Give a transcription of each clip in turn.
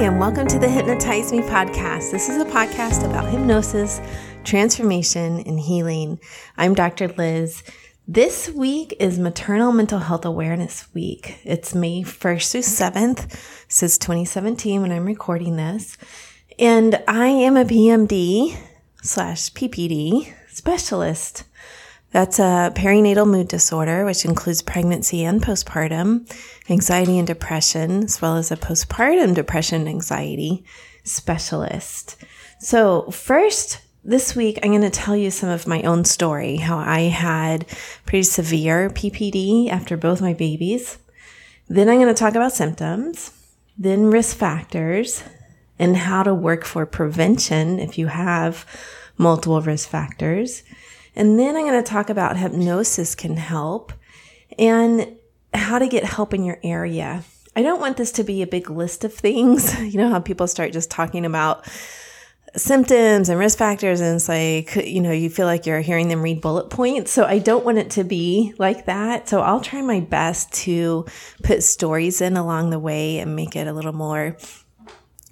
and welcome to the Hypnotize Me podcast. This is a podcast about hypnosis, transformation, and healing. I'm Dr. Liz. This week is Maternal Mental Health Awareness Week. It's May 1st through 7th. since 2017 when I'm recording this. And I am a PMD slash PPD specialist. That's a perinatal mood disorder, which includes pregnancy and postpartum, anxiety and depression, as well as a postpartum depression and anxiety specialist. So, first, this week, I'm going to tell you some of my own story how I had pretty severe PPD after both my babies. Then, I'm going to talk about symptoms, then risk factors, and how to work for prevention if you have multiple risk factors. And then I'm going to talk about hypnosis can help and how to get help in your area. I don't want this to be a big list of things. You know how people start just talking about symptoms and risk factors and it's like you know you feel like you're hearing them read bullet points so i don't want it to be like that so i'll try my best to put stories in along the way and make it a little more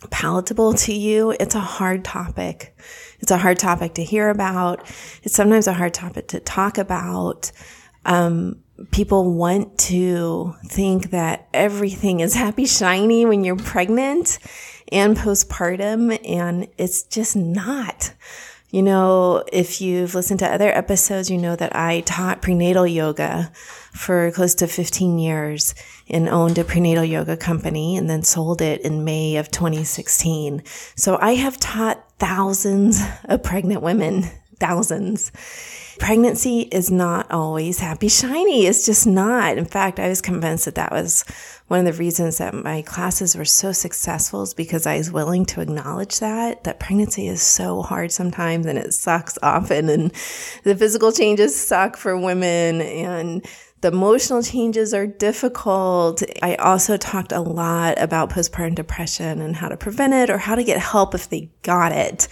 palatable to you it's a hard topic it's a hard topic to hear about. It's sometimes a hard topic to talk about. Um, people want to think that everything is happy, shiny when you're pregnant and postpartum, and it's just not. You know, if you've listened to other episodes, you know that I taught prenatal yoga for close to 15 years and owned a prenatal yoga company and then sold it in May of 2016. So I have taught thousands of pregnant women, thousands. Pregnancy is not always happy, shiny. It's just not. In fact, I was convinced that that was one of the reasons that my classes were so successful is because I was willing to acknowledge that, that pregnancy is so hard sometimes and it sucks often and the physical changes suck for women and the emotional changes are difficult. I also talked a lot about postpartum depression and how to prevent it or how to get help if they got it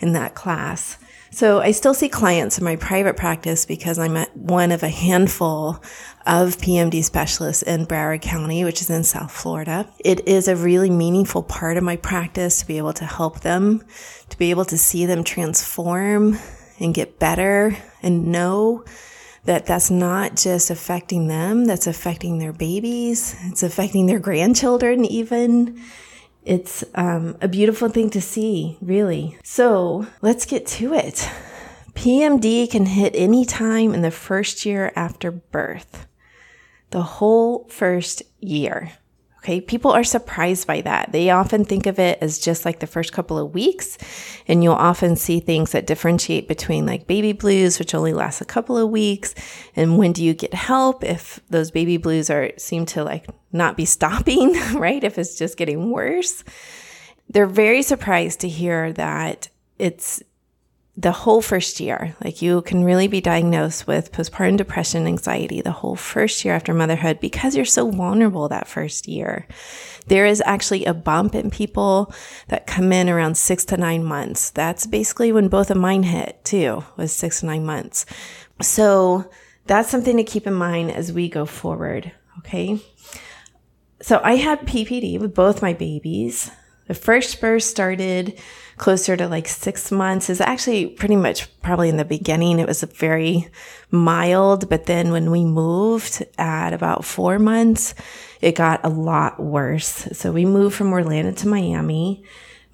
in that class. So I still see clients in my private practice because I'm one of a handful of PMD specialists in Broward County, which is in South Florida. It is a really meaningful part of my practice to be able to help them, to be able to see them transform and get better and know that that's not just affecting them, that's affecting their babies, it's affecting their grandchildren even. It's um, a beautiful thing to see, really. So let's get to it. PMD can hit any time in the first year after birth, the whole first year. Okay. People are surprised by that. They often think of it as just like the first couple of weeks. And you'll often see things that differentiate between like baby blues, which only lasts a couple of weeks. And when do you get help if those baby blues are seem to like not be stopping, right? If it's just getting worse. They're very surprised to hear that it's the whole first year. Like you can really be diagnosed with postpartum depression, anxiety the whole first year after motherhood because you're so vulnerable that first year. There is actually a bump in people that come in around six to nine months. That's basically when both of mine hit too, was six to nine months. So that's something to keep in mind as we go forward. Okay. So I had PPD with both my babies. The first burst started closer to like six months is actually pretty much probably in the beginning. It was very mild, but then when we moved at about four months, it got a lot worse. So we moved from Orlando to Miami.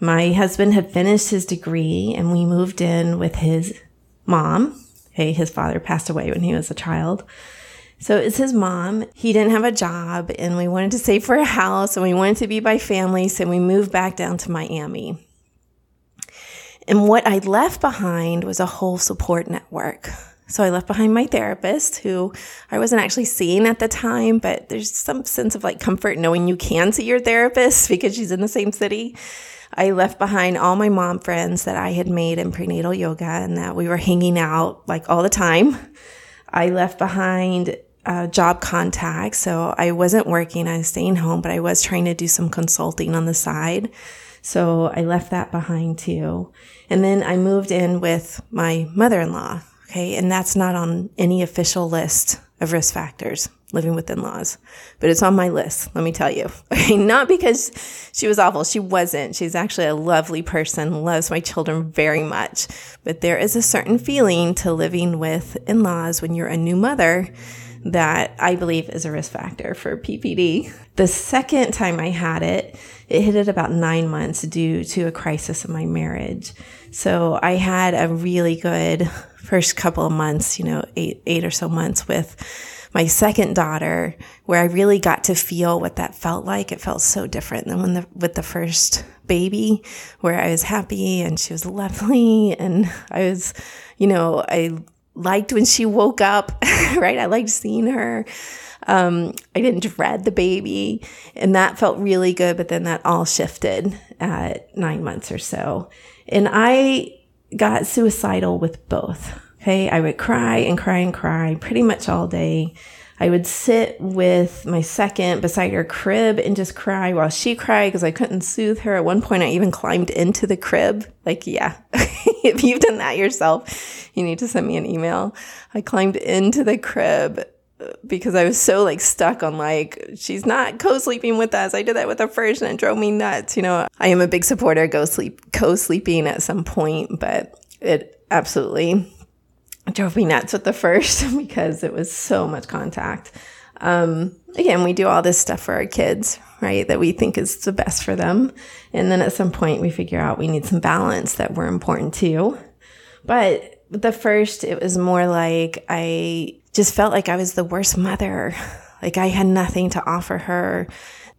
My husband had finished his degree and we moved in with his mom. Okay. His father passed away when he was a child. So it's his mom. He didn't have a job and we wanted to save for a house and we wanted to be by family. So we moved back down to Miami. And what I left behind was a whole support network. So I left behind my therapist, who I wasn't actually seeing at the time, but there's some sense of like comfort knowing you can see your therapist because she's in the same city. I left behind all my mom friends that I had made in prenatal yoga and that we were hanging out like all the time. I left behind uh, job contacts. So I wasn't working, I was staying home, but I was trying to do some consulting on the side. So I left that behind too. And then I moved in with my mother-in-law. Okay. And that's not on any official list of risk factors. living with in laws, but it's on my list, let me tell you. Okay, not because she was awful. She wasn't. She's actually a lovely person, loves my children very much. But there is a certain feeling to living with in laws when you're a new mother that I believe is a risk factor for PPD. The second time I had it, it hit at about nine months due to a crisis in my marriage. So I had a really good first couple of months, you know, eight, eight or so months with my second daughter, where I really got to feel what that felt like. It felt so different than when the, with the first baby, where I was happy and she was lovely. And I was, you know, I liked when she woke up, right? I liked seeing her. Um, I didn't dread the baby, and that felt really good. But then that all shifted at nine months or so. And I got suicidal with both. Okay. I would cry and cry and cry pretty much all day. I would sit with my second beside her crib and just cry while she cried because I couldn't soothe her. At one point, I even climbed into the crib. Like, yeah, if you've done that yourself, you need to send me an email. I climbed into the crib uh, because I was so like stuck on like, she's not co-sleeping with us. I did that with the first and it drove me nuts. You know, I am a big supporter go sleep, co-sleeping at some point, but it absolutely drove me nuts with the first because it was so much contact. Um, again, we do all this stuff for our kids, right? That we think is the best for them. And then at some point we figure out we need some balance that we're important too. But the first, it was more like I just felt like I was the worst mother. Like I had nothing to offer her.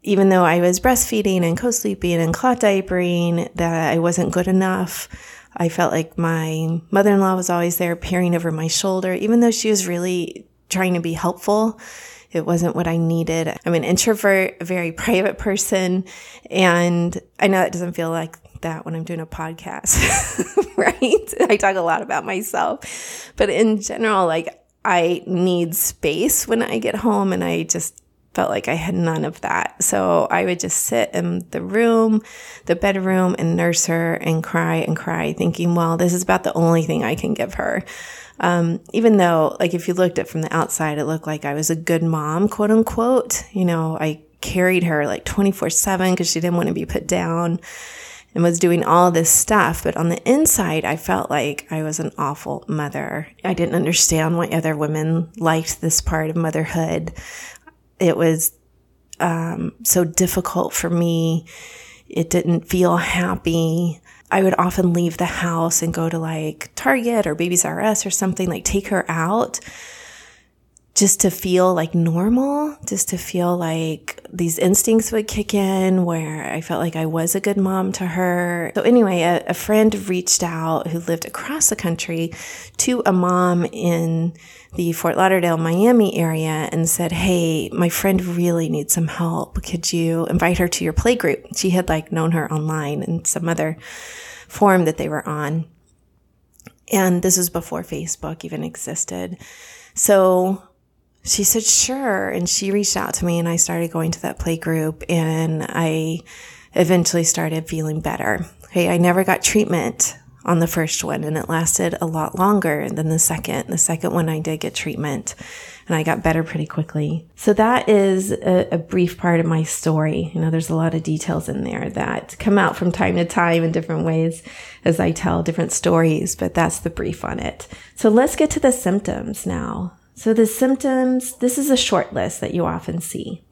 Even though I was breastfeeding and co-sleeping and clot diapering, that I wasn't good enough. I felt like my mother in law was always there peering over my shoulder, even though she was really trying to be helpful. It wasn't what I needed. I'm an introvert, a very private person. And I know that doesn't feel like that when I'm doing a podcast, right? I talk a lot about myself. But in general, like I need space when I get home and I just felt like I had none of that. So I would just sit in the room, the bedroom and nurse her and cry and cry thinking, well, this is about the only thing I can give her. Um, even though, like, if you looked at from the outside, it looked like I was a good mom, quote unquote. You know, I carried her like 24 seven because she didn't want to be put down and was doing all this stuff. But on the inside, I felt like I was an awful mother. I didn't understand why other women liked this part of motherhood it was um, so difficult for me. It didn't feel happy. I would often leave the house and go to like Target or Babies R Us or something, like take her out just to feel like normal, just to feel like these instincts would kick in where I felt like I was a good mom to her. So anyway, a, a friend reached out who lived across the country to a mom in the Fort Lauderdale, Miami area and said, Hey, my friend really needs some help. Could you invite her to your play group? She had like known her online and some other forum that they were on. And this was before Facebook even existed. So she said, sure. And she reached out to me and I started going to that play group and I eventually started feeling better. Okay. I never got treatment on the first one and it lasted a lot longer than the second. The second one I did get treatment and I got better pretty quickly. So that is a, a, brief part of my story. You know, there's a lot of details in there that come out from time to time in different ways as I tell different stories, but that's the brief on it. So let's get to the symptoms now. So the symptoms, this is a short list that you often see.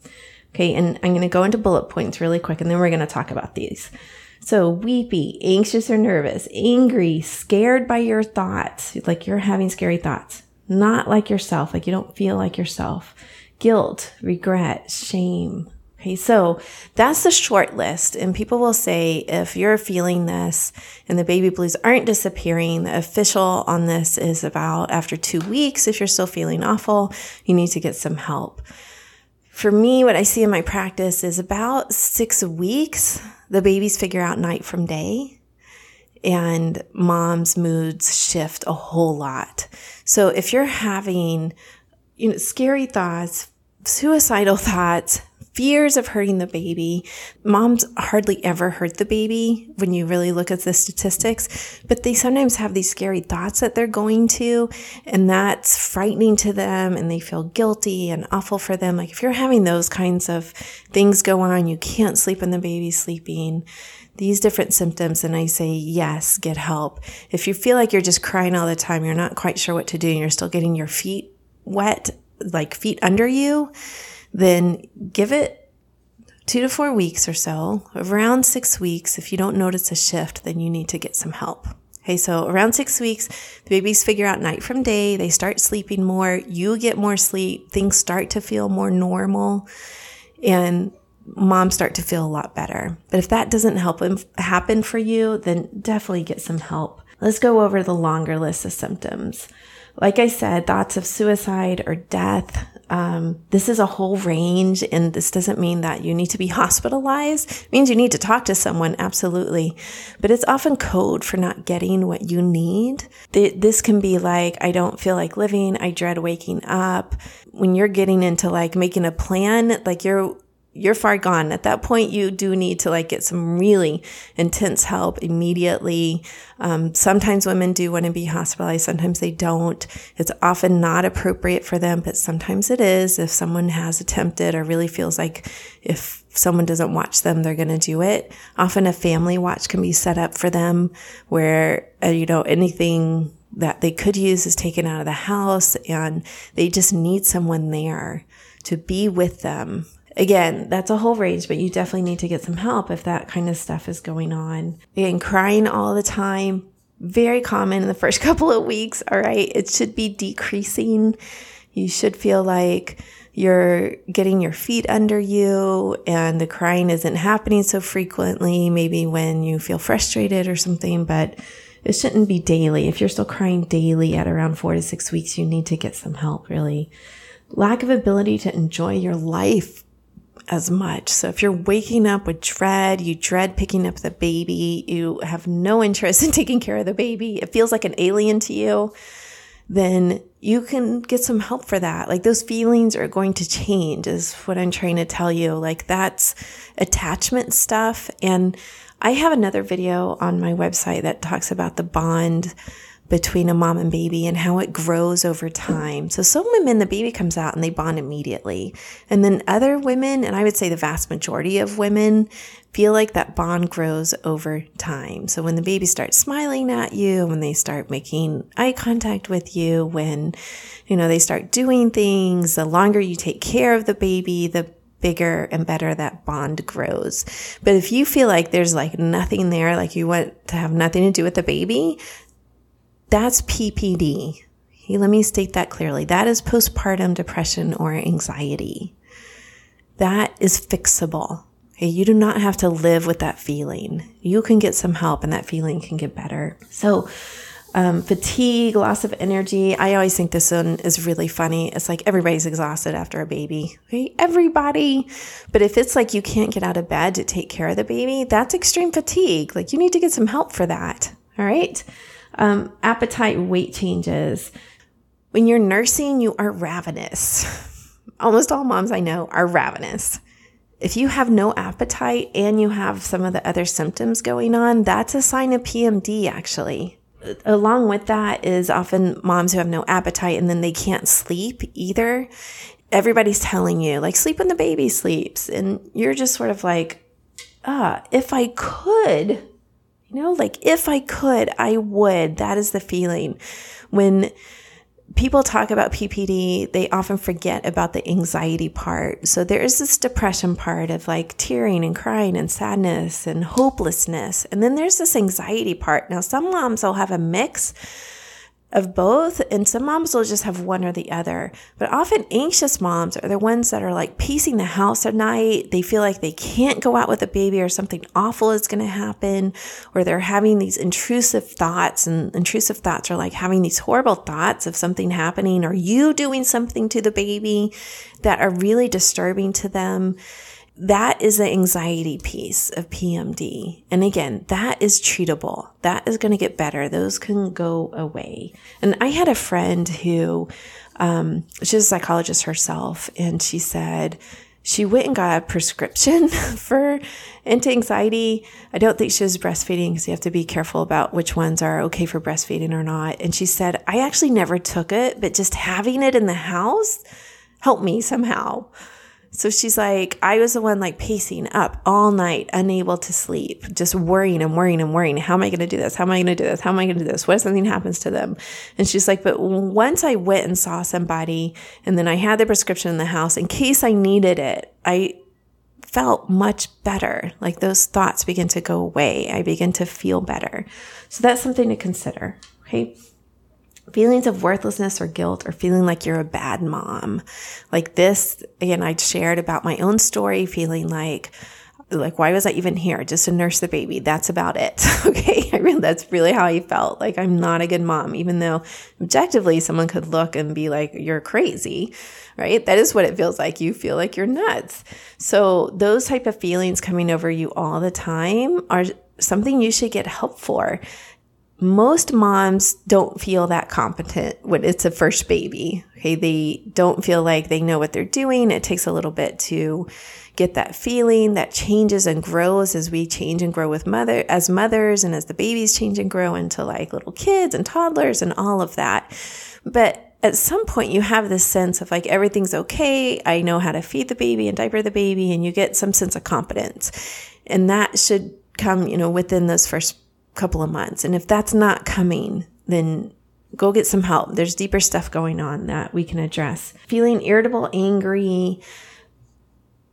Okay. And I'm going to go into bullet points really quick and then we're going to talk about these. So weepy, anxious or nervous, angry, scared by your thoughts, like you're having scary thoughts, not like yourself, like you don't feel like yourself, guilt, regret, shame, Okay, so that's the short list. And people will say if you're feeling this and the baby blues aren't disappearing, the official on this is about after two weeks. If you're still feeling awful, you need to get some help. For me, what I see in my practice is about six weeks, the babies figure out night from day and mom's moods shift a whole lot. So if you're having, you know, scary thoughts, suicidal thoughts, fears of hurting the baby. Moms hardly ever hurt the baby when you really look at the statistics, but they sometimes have these scary thoughts that they're going to, and that's frightening to them, and they feel guilty and awful for them. Like if you're having those kinds of things go on, you can't sleep when the baby's sleeping. These different symptoms, and I say, yes, get help. If you feel like you're just crying all the time, you're not quite sure what to do, and you're still getting your feet wet, like feet under you, then give it two to four weeks or so. Around six weeks, if you don't notice a shift, then you need to get some help. Okay, so around six weeks, the babies figure out night from day. They start sleeping more. You get more sleep. Things start to feel more normal. And moms start to feel a lot better. But if that doesn't help um, happen for you, then definitely get some help. Let's go over the longer list of symptoms. Like I said, thoughts of suicide or death. Um, this is a whole range, and this doesn't mean that you need to be hospitalized. It means you need to talk to someone, absolutely. But it's often code for not getting what you need. This can be like, I don't feel like living. I dread waking up. When you're getting into like making a plan, like you're you're far gone. At that point, you do need to like get some really intense help immediately. Um, sometimes women do want to be hospitalized. Sometimes they don't. It's often not appropriate for them, but sometimes it is. If someone has attempted or really feels like if someone doesn't watch them, they're going to do it. Often a family watch can be set up for them where, uh, you know, anything that they could use is taken out of the house and they just need someone there to be with them Again, that's a whole range, but you definitely need to get some help if that kind of stuff is going on. Again, crying all the time, very common in the first couple of weeks. All right. It should be decreasing. You should feel like you're getting your feet under you and the crying isn't happening so frequently. Maybe when you feel frustrated or something, but it shouldn't be daily. If you're still crying daily at around four to six weeks, you need to get some help, really. Lack of ability to enjoy your life as much. So if you're waking up with dread, you dread picking up the baby, you have no interest in taking care of the baby, it feels like an alien to you, then you can get some help for that. Like those feelings are going to change is what I'm trying to tell you. Like that's attachment stuff. And I have another video on my website that talks about the bond between a mom and baby and how it grows over time. So some women, the baby comes out and they bond immediately. And then other women, and I would say the vast majority of women feel like that bond grows over time. So when the baby starts smiling at you, when they start making eye contact with you, when, you know, they start doing things, the longer you take care of the baby, the bigger and better that bond grows. But if you feel like there's like nothing there, like you want to have nothing to do with the baby, that's PPD. Let me state that clearly. That is postpartum depression or anxiety. That is fixable. Okay, you do not have to live with that feeling. You can get some help and that feeling can get better. So, um, fatigue, loss of energy. I always think this one is really funny. It's like everybody's exhausted after a baby. Okay? Everybody. But if it's like you can't get out of bed to take care of the baby, that's extreme fatigue. Like you need to get some help for that. All right. Um, appetite weight changes. When you're nursing, you are ravenous. Almost all moms I know are ravenous. If you have no appetite and you have some of the other symptoms going on, that's a sign of PMD actually. Along with that is often moms who have no appetite and then they can't sleep either. Everybody's telling you, like, sleep when the baby sleeps. And you're just sort of like, ah, if I could, you know, like if I could, I would. That is the feeling. When people talk about PPD, they often forget about the anxiety part. So there is this depression part of like tearing and crying and sadness and hopelessness. And then there's this anxiety part. Now, some moms will have a mix of both. And some moms will just have one or the other. But often anxious moms are the ones that are like pacing the house at night. They feel like they can't go out with a baby or something awful is going to happen, or they're having these intrusive thoughts. And intrusive thoughts are like having these horrible thoughts of something happening or you doing something to the baby that are really disturbing to them. That is the anxiety piece of PMD. And again, that is treatable. That is going to get better. Those can go away. And I had a friend who, um, she's a psychologist herself, and she said, she went and got a prescription for anti-anxiety. I don't think she was breastfeeding because you have to be careful about which ones are okay for breastfeeding or not. And she said, I actually never took it, but just having it in the house helped me somehow. So she's like, I was the one like pacing up all night, unable to sleep, just worrying and worrying and worrying. How am I going to do this? How am I going to do this? How am I going to do this? What if something happens to them? And she's like, but once I went and saw somebody and then I had the prescription in the house in case I needed it, I felt much better. Like those thoughts begin to go away. I begin to feel better. So that's something to consider. Okay feelings of worthlessness or guilt or feeling like you're a bad mom. Like this, again, I shared about my own story, feeling like, like, why was I even here? Just to nurse the baby. That's about it. okay. I mean, that's really how I felt. Like, I'm not a good mom, even though objectively someone could look and be like, you're crazy, right? That is what it feels like. You feel like you're nuts. So those type of feelings coming over you all the time are something you should get help for most moms don't feel that competent when it's a first baby. Okay. They don't feel like they know what they're doing. It takes a little bit to get that feeling that changes and grows as we change and grow with mother, as mothers and as the babies change and grow into like little kids and toddlers and all of that. But at some point you have this sense of like everything's okay. I know how to feed the baby and diaper the baby and you get some sense of competence. And that should come, you know, within those first couple of months. And if that's not coming, then go get some help. There's deeper stuff going on that we can address. Feeling irritable, angry,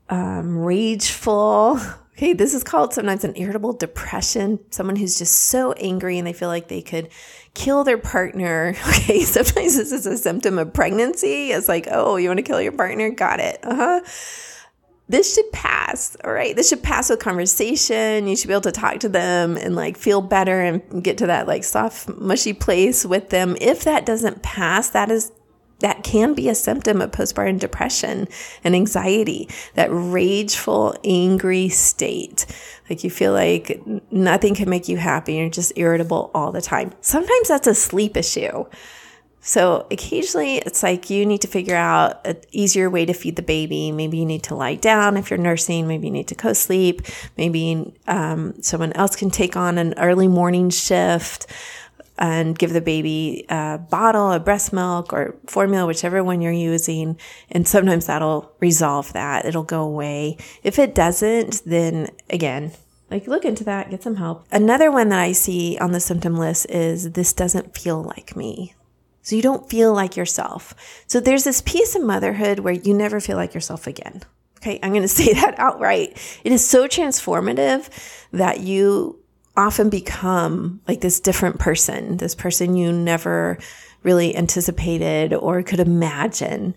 um, rageful. Okay, this is called sometimes an irritable depression. Someone who's just so angry and they feel like they could kill their partner. Okay, sometimes this is a symptom of pregnancy. It's like, oh, you want to kill your partner? Got it. Uh huh this should pass. All right. This should pass with conversation. You should be able to talk to them and like feel better and get to that like soft, mushy place with them. If that doesn't pass, that is that can be a symptom of postpartum depression and anxiety, that rageful, angry state. Like you feel like nothing can make you happy. You're just irritable all the time. Sometimes that's a sleep issue. So occasionally it's like you need to figure out an easier way to feed the baby. Maybe you need to lie down if you're nursing. Maybe you need to co sleep. Maybe um, someone else can take on an early morning shift and give the baby a bottle of breast milk or formula, whichever one you're using. And sometimes that'll resolve that. It'll go away. If it doesn't, then again, like look into that, get some help. Another one that I see on the symptom list is this doesn't feel like me. So you don't feel like yourself. So there's this piece of motherhood where you never feel like yourself again. Okay. I'm going to say that outright. It is so transformative that you often become like this different person, this person you never really anticipated or could imagine.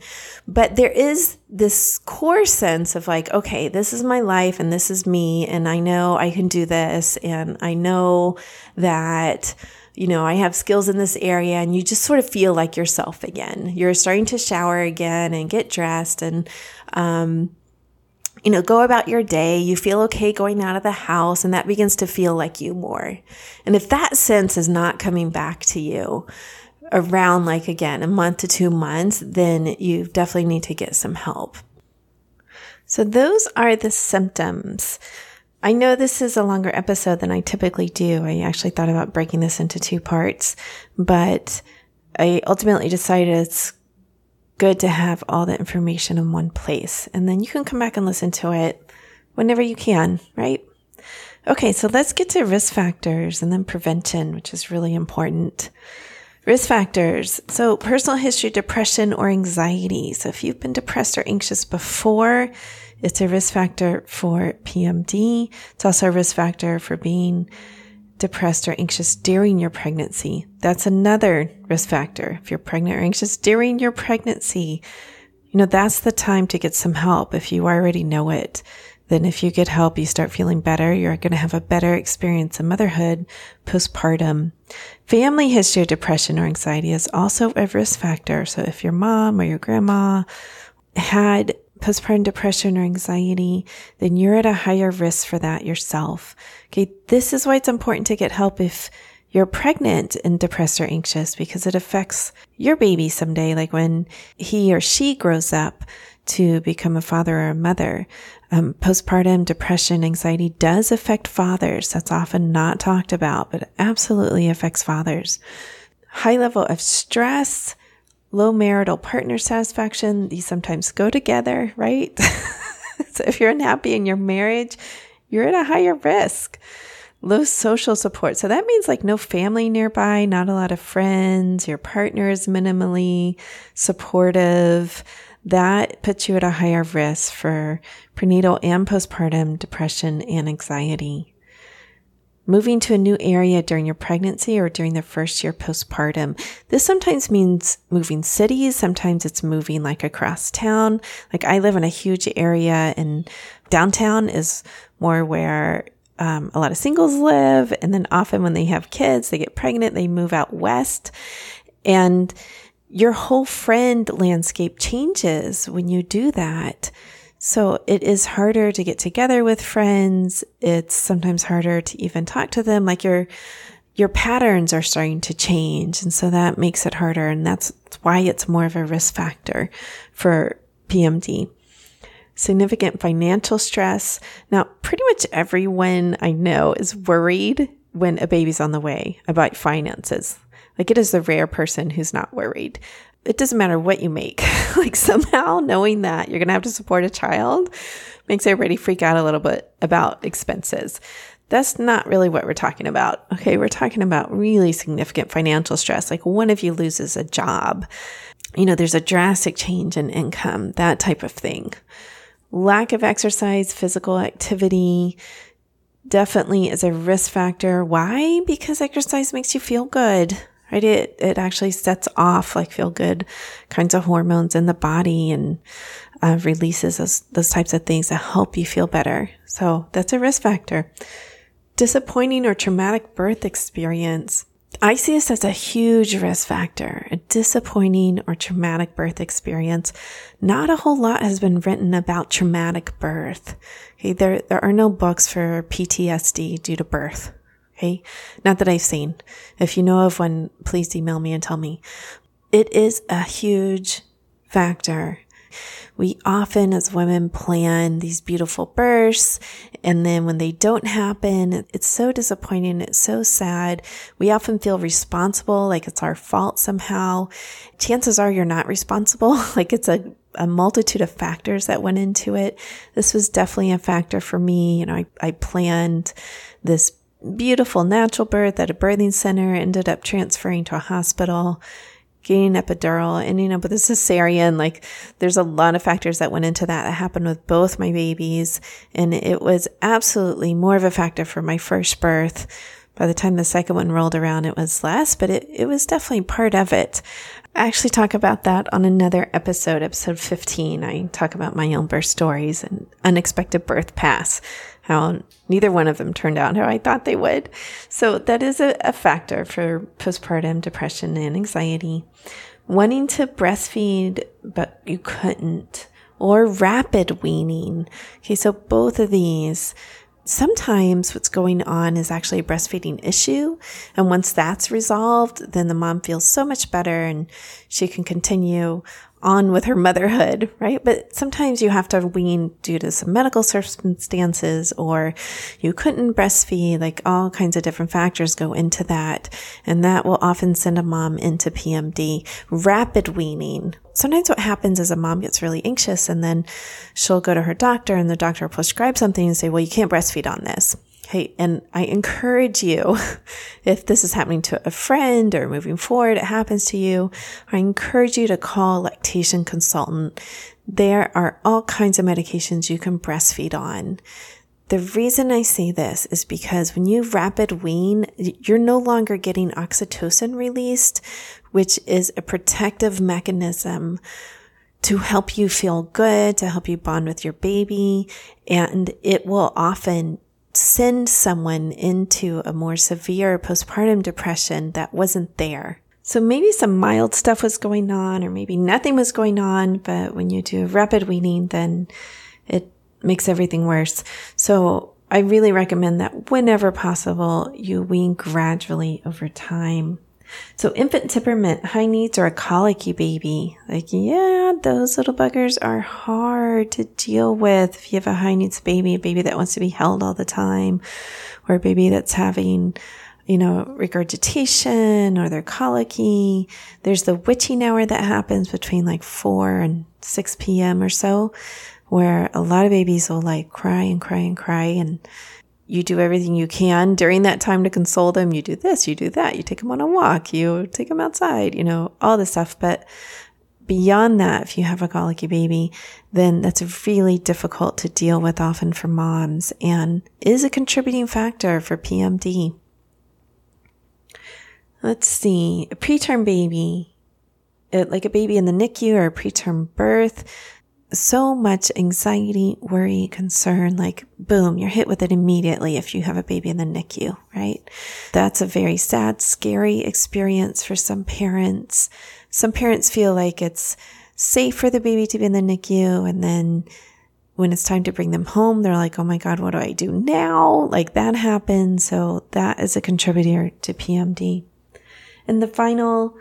But there is this core sense of like, okay, this is my life and this is me. And I know I can do this. And I know that you know, I have skills in this area and you just sort of feel like yourself again. You're starting to shower again and get dressed and, um, you know, go about your day. You feel okay going out of the house and that begins to feel like you more. And if that sense is not coming back to you around like again, a month to two months, then you definitely need to get some help. So those are the symptoms. I know this is a longer episode than I typically do. I actually thought about breaking this into two parts, but I ultimately decided it's good to have all the information in one place. And then you can come back and listen to it whenever you can, right? Okay, so let's get to risk factors and then prevention, which is really important. Risk factors. So personal history, depression or anxiety. So if you've been depressed or anxious before, it's a risk factor for PMD. It's also a risk factor for being depressed or anxious during your pregnancy. That's another risk factor. If you're pregnant or anxious during your pregnancy, you know, that's the time to get some help if you already know it. Then if you get help, you start feeling better. You're going to have a better experience in motherhood postpartum. Family history of depression or anxiety is also a risk factor. So if your mom or your grandma had postpartum depression or anxiety, then you're at a higher risk for that yourself. Okay. This is why it's important to get help if you're pregnant and depressed or anxious because it affects your baby someday, like when he or she grows up to become a father or a mother. Um, postpartum depression, anxiety does affect fathers. That's often not talked about, but absolutely affects fathers. High level of stress, low marital partner satisfaction, these sometimes go together, right? so if you're unhappy in your marriage, you're at a higher risk. Low social support. So that means like no family nearby, not a lot of friends, your partner is minimally supportive that puts you at a higher risk for prenatal and postpartum depression and anxiety. Moving to a new area during your pregnancy or during the first year postpartum. This sometimes means moving cities. Sometimes it's moving like across town. Like I live in a huge area and downtown is more where um, a lot of singles live. And then often when they have kids, they get pregnant, they move out west. And your whole friend landscape changes when you do that. So it is harder to get together with friends. It's sometimes harder to even talk to them. Like your, your patterns are starting to change. And so that makes it harder. And that's why it's more of a risk factor for PMD. Significant financial stress. Now, pretty much everyone I know is worried when a baby's on the way about finances. Like it is the rare person who's not worried. It doesn't matter what you make. like somehow knowing that you're going to have to support a child makes everybody freak out a little bit about expenses. That's not really what we're talking about. Okay. We're talking about really significant financial stress. Like one of you loses a job, you know, there's a drastic change in income, that type of thing. Lack of exercise, physical activity, definitely is a risk factor. Why? Because exercise makes you feel good right? It, it actually sets off like feel good kinds of hormones in the body and uh, releases those, those types of things that help you feel better. So that's a risk factor. Disappointing or traumatic birth experience. I see this as a huge risk factor, a disappointing or traumatic birth experience. Not a whole lot has been written about traumatic birth. Okay, there, there are no books for PTSD due to birth. Okay. Not that I've seen. If you know of one, please email me and tell me. It is a huge factor. We often, as women, plan these beautiful births. And then when they don't happen, it's so disappointing. It's so sad. We often feel responsible, like it's our fault somehow. Chances are you're not responsible. like it's a, a multitude of factors that went into it. This was definitely a factor for me. You know, I, I planned this beautiful natural birth at a birthing center, ended up transferring to a hospital, getting epidural, ending up with a cesarean. Like there's a lot of factors that went into that that happened with both my babies. And it was absolutely more of a factor for my first birth. By the time the second one rolled around, it was less, but it, it was definitely part of it. I actually talk about that on another episode, episode 15. I talk about my own birth stories and unexpected birth paths how neither one of them turned out how I thought they would. So that is a, a factor for postpartum depression and anxiety. Wanting to breastfeed, but you couldn't, or rapid weaning. Okay, so both of these sometimes what's going on is actually a breastfeeding issue. And once that's resolved, then the mom feels so much better and she can continue on with her motherhood, right? But sometimes you have to wean due to some medical circumstances or you couldn't breastfeed, like all kinds of different factors go into that. And that will often send a mom into PMD. Rapid weaning. Sometimes what happens is a mom gets really anxious and then she'll go to her doctor and the doctor will prescribe something and say, well, you can't breastfeed on this. Hey, and I encourage you, if this is happening to a friend or moving forward, it happens to you, I encourage you to call lactation consultant. There are all kinds of medications you can breastfeed on. The reason I say this is because when you rapid wean, you're no longer getting oxytocin released, which is a protective mechanism to help you feel good, to help you bond with your baby. And it will often send someone into a more severe postpartum depression that wasn't there. So maybe some mild stuff was going on, or maybe nothing was going on, but when you do rapid weaning, then it makes everything worse. So I really recommend that whenever possible, you wean gradually over time. So infant temperament, high needs, or a colicky baby. Like, yeah, those little buggers are hard to deal with. If you have a high needs baby, a baby that wants to be held all the time, or a baby that's having, you know, regurgitation or they're colicky. There's the witching hour that happens between like 4 and 6 p.m. or so, where a lot of babies will like cry and cry and cry and you do everything you can during that time to console them. You do this, you do that, you take them on a walk, you take them outside, you know, all this stuff. But beyond that, if you have a colicky baby, then that's really difficult to deal with often for moms and is a contributing factor for PMD. Let's see, a preterm baby, like a baby in the NICU or a preterm birth, so much anxiety, worry, concern, like boom, you're hit with it immediately if you have a baby in the NICU, right? That's a very sad, scary experience for some parents. Some parents feel like it's safe for the baby to be in the NICU and then when it's time to bring them home, they're like, oh my God, what do I do now? Like that happens. So that is a contributor to PMD. And the final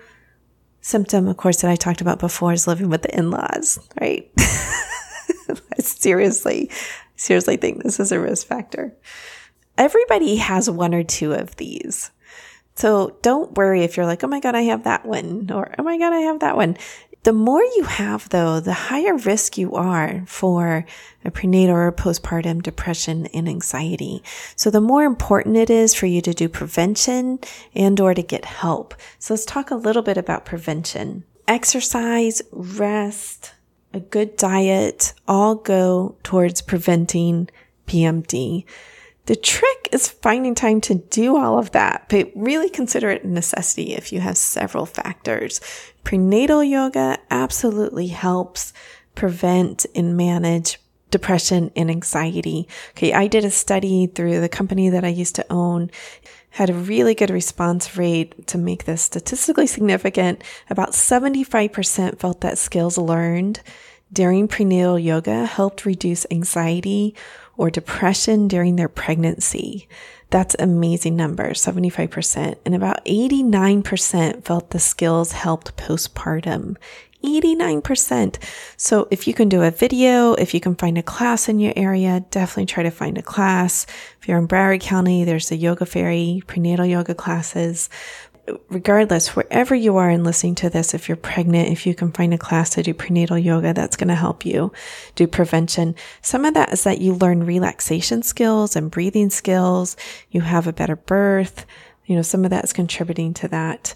symptom, of course, that I talked about before is living with the in-laws, right? I seriously, seriously think this is a risk factor. Everybody has one or two of these. So don't worry if you're like, oh my God, I have that one, or oh my God, I have that one. The more you have though, the higher risk you are for a prenatal or postpartum depression and anxiety. So the more important it is for you to do prevention and or to get help. So let's talk a little bit about prevention. Exercise, rest, a good diet all go towards preventing PMD. The trick is finding time to do all of that, but really consider it a necessity if you have several factors. Prenatal yoga absolutely helps prevent and manage depression and anxiety. Okay. I did a study through the company that I used to own, had a really good response rate to make this statistically significant. About 75% felt that skills learned during prenatal yoga helped reduce anxiety or depression during their pregnancy. That's amazing number, 75%. And about 89% felt the skills helped postpartum. 89%. So if you can do a video, if you can find a class in your area, definitely try to find a class. If you're in Broward County, there's the Yoga Fairy prenatal yoga classes regardless, wherever you are in listening to this, if you're pregnant, if you can find a class to do prenatal yoga, that's going to help you do prevention. Some of that is that you learn relaxation skills and breathing skills. You have a better birth. You know, some of that is contributing to that.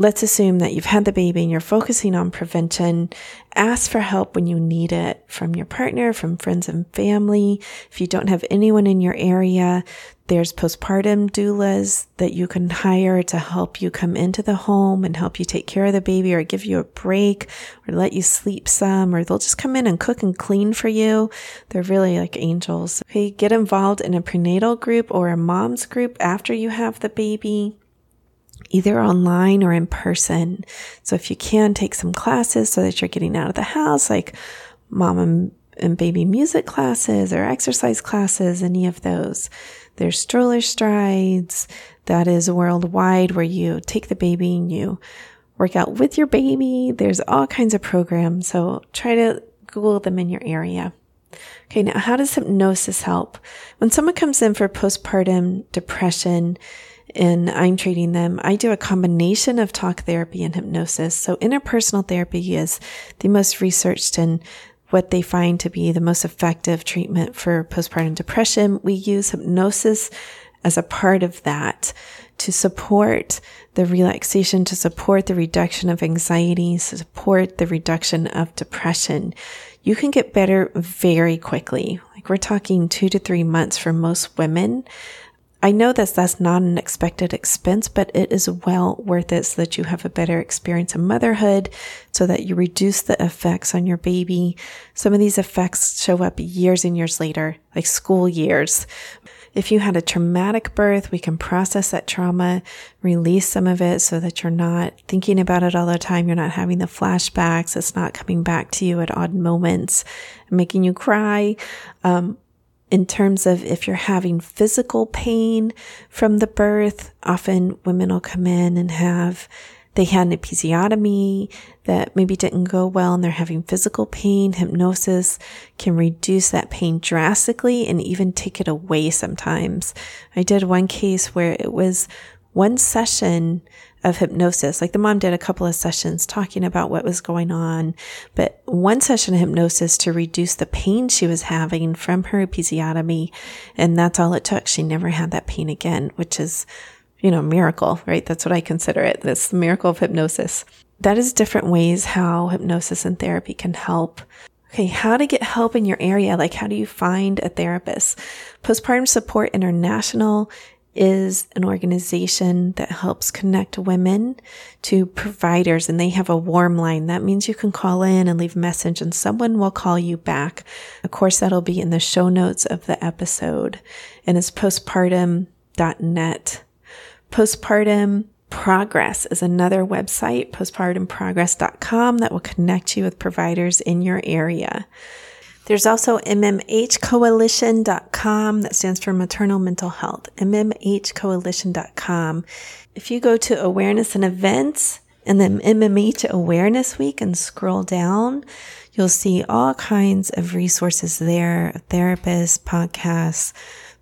Let's assume that you've had the baby and you're focusing on prevention. Ask for help when you need it from your partner, from friends and family. If you don't have anyone in your area, there's postpartum doulas that you can hire to help you come into the home and help you take care of the baby or give you a break or let you sleep some, or they'll just come in and cook and clean for you. They're really like angels. Okay. Get involved in a prenatal group or a mom's group after you have the baby either online or in person. So if you can take some classes so that you're getting out of the house, like mom and, and baby music classes or exercise classes, any of those. There's stroller strides. That is worldwide where you take the baby and you work out with your baby. There's all kinds of programs. So try to Google them in your area. Okay. Now, how does hypnosis help? When someone comes in for postpartum depression and I'm treating them, I do a combination of talk therapy and hypnosis. So interpersonal therapy is the most researched and what they find to be the most effective treatment for postpartum depression. We use hypnosis as a part of that to support the relaxation, to support the reduction of anxiety, to support the reduction of depression. You can get better very quickly. Like we're talking two to three months for most women. I know that that's not an expected expense, but it is well worth it so that you have a better experience of motherhood, so that you reduce the effects on your baby. Some of these effects show up years and years later, like school years. If you had a traumatic birth, we can process that trauma, release some of it so that you're not thinking about it all the time. You're not having the flashbacks. It's not coming back to you at odd moments, making you cry. Um, in terms of if you're having physical pain from the birth, often women will come in and have they had an episiotomy that maybe didn't go well and they're having physical pain. Hypnosis can reduce that pain drastically and even take it away sometimes. I did one case where it was one session of hypnosis. Like the mom did a couple of sessions talking about what was going on, but one session of hypnosis to reduce the pain she was having from her episiotomy. And that's all it took. She never had that pain again, which is you know, miracle, right? That's what I consider it. This miracle of hypnosis. That is different ways how hypnosis and therapy can help. Okay, how to get help in your area? Like, how do you find a therapist? Postpartum Support International is an organization that helps connect women to providers and they have a warm line. That means you can call in and leave a message and someone will call you back. Of course, that'll be in the show notes of the episode and it's postpartum.net. Postpartum Progress is another website, postpartumprogress.com, that will connect you with providers in your area. There's also mmhcoalition.com that stands for maternal mental health, mmhcoalition.com. If you go to awareness and events and then MMH Awareness Week and scroll down, you'll see all kinds of resources there, therapists, podcasts,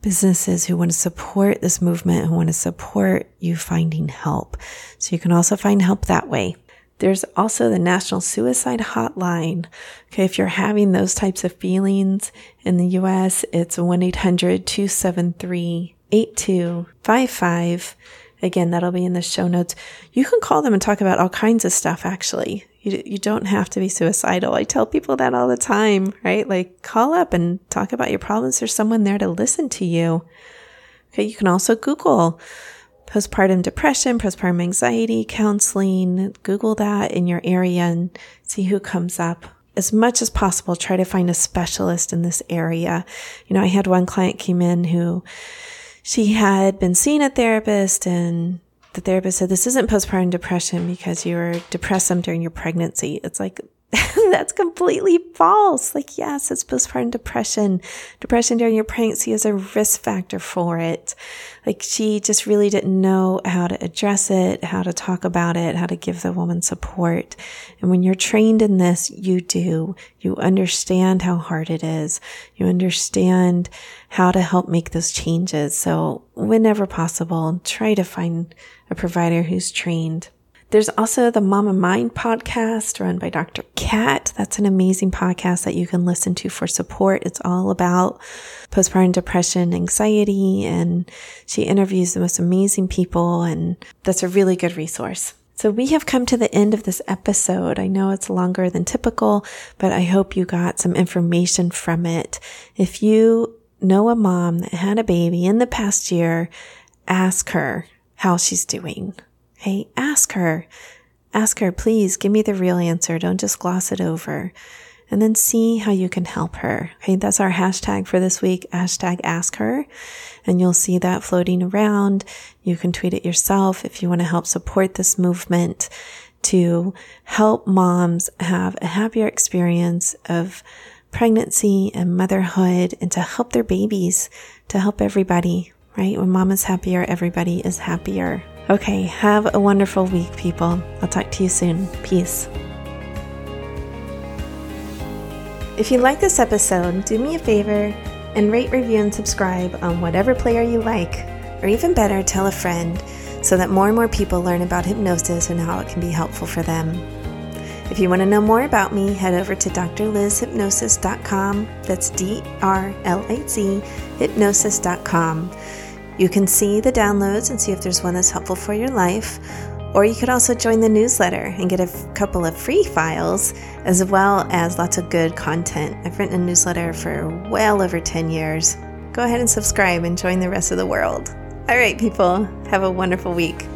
businesses who want to support this movement, who want to support you finding help. So you can also find help that way. There's also the National Suicide Hotline. Okay, if you're having those types of feelings in the US, it's 1 800 273 8255. Again, that'll be in the show notes. You can call them and talk about all kinds of stuff, actually. You, you don't have to be suicidal. I tell people that all the time, right? Like call up and talk about your problems. There's someone there to listen to you. Okay. You can also Google postpartum depression, postpartum anxiety counseling. Google that in your area and see who comes up. As much as possible, try to find a specialist in this area. You know, I had one client came in who she had been seeing a therapist and the therapist said, This isn't postpartum depression because you were depressed during your pregnancy. It's like, that's completely false. Like, yes, it's postpartum depression. Depression during your pregnancy is a risk factor for it. Like, she just really didn't know how to address it, how to talk about it, how to give the woman support. And when you're trained in this, you do. You understand how hard it is. You understand how to help make those changes. So, whenever possible, try to find a provider who's trained. There's also the Mom and Mind podcast run by Dr. Kat. That's an amazing podcast that you can listen to for support. It's all about postpartum depression, anxiety, and she interviews the most amazing people. And that's a really good resource. So we have come to the end of this episode. I know it's longer than typical, but I hope you got some information from it. If you know a mom that had a baby in the past year, ask her how she's doing. Hey, ask her. Ask her, please give me the real answer. Don't just gloss it over. And then see how you can help her. Okay, that's our hashtag for this week. Hashtag ask her. And you'll see that floating around. You can tweet it yourself if you want to help support this movement to help moms have a happier experience of pregnancy and motherhood and to help their babies, to help everybody, right? When mom is happier, everybody is happier. Okay, have a wonderful week, people. I'll talk to you soon. Peace. If you like this episode, do me a favor and rate, review, and subscribe on whatever player you like, or even better, tell a friend so that more and more people learn about hypnosis and how it can be helpful for them. If you want to know more about me, head over to drlizhypnosis.com. That's D R L I Z hypnosis.com. You can see the downloads and see if there's one that's helpful for your life. Or you could also join the newsletter and get a f- couple of free files as well as lots of good content. I've written a newsletter for well over 10 years. Go ahead and subscribe and join the rest of the world. All right, people, have a wonderful week.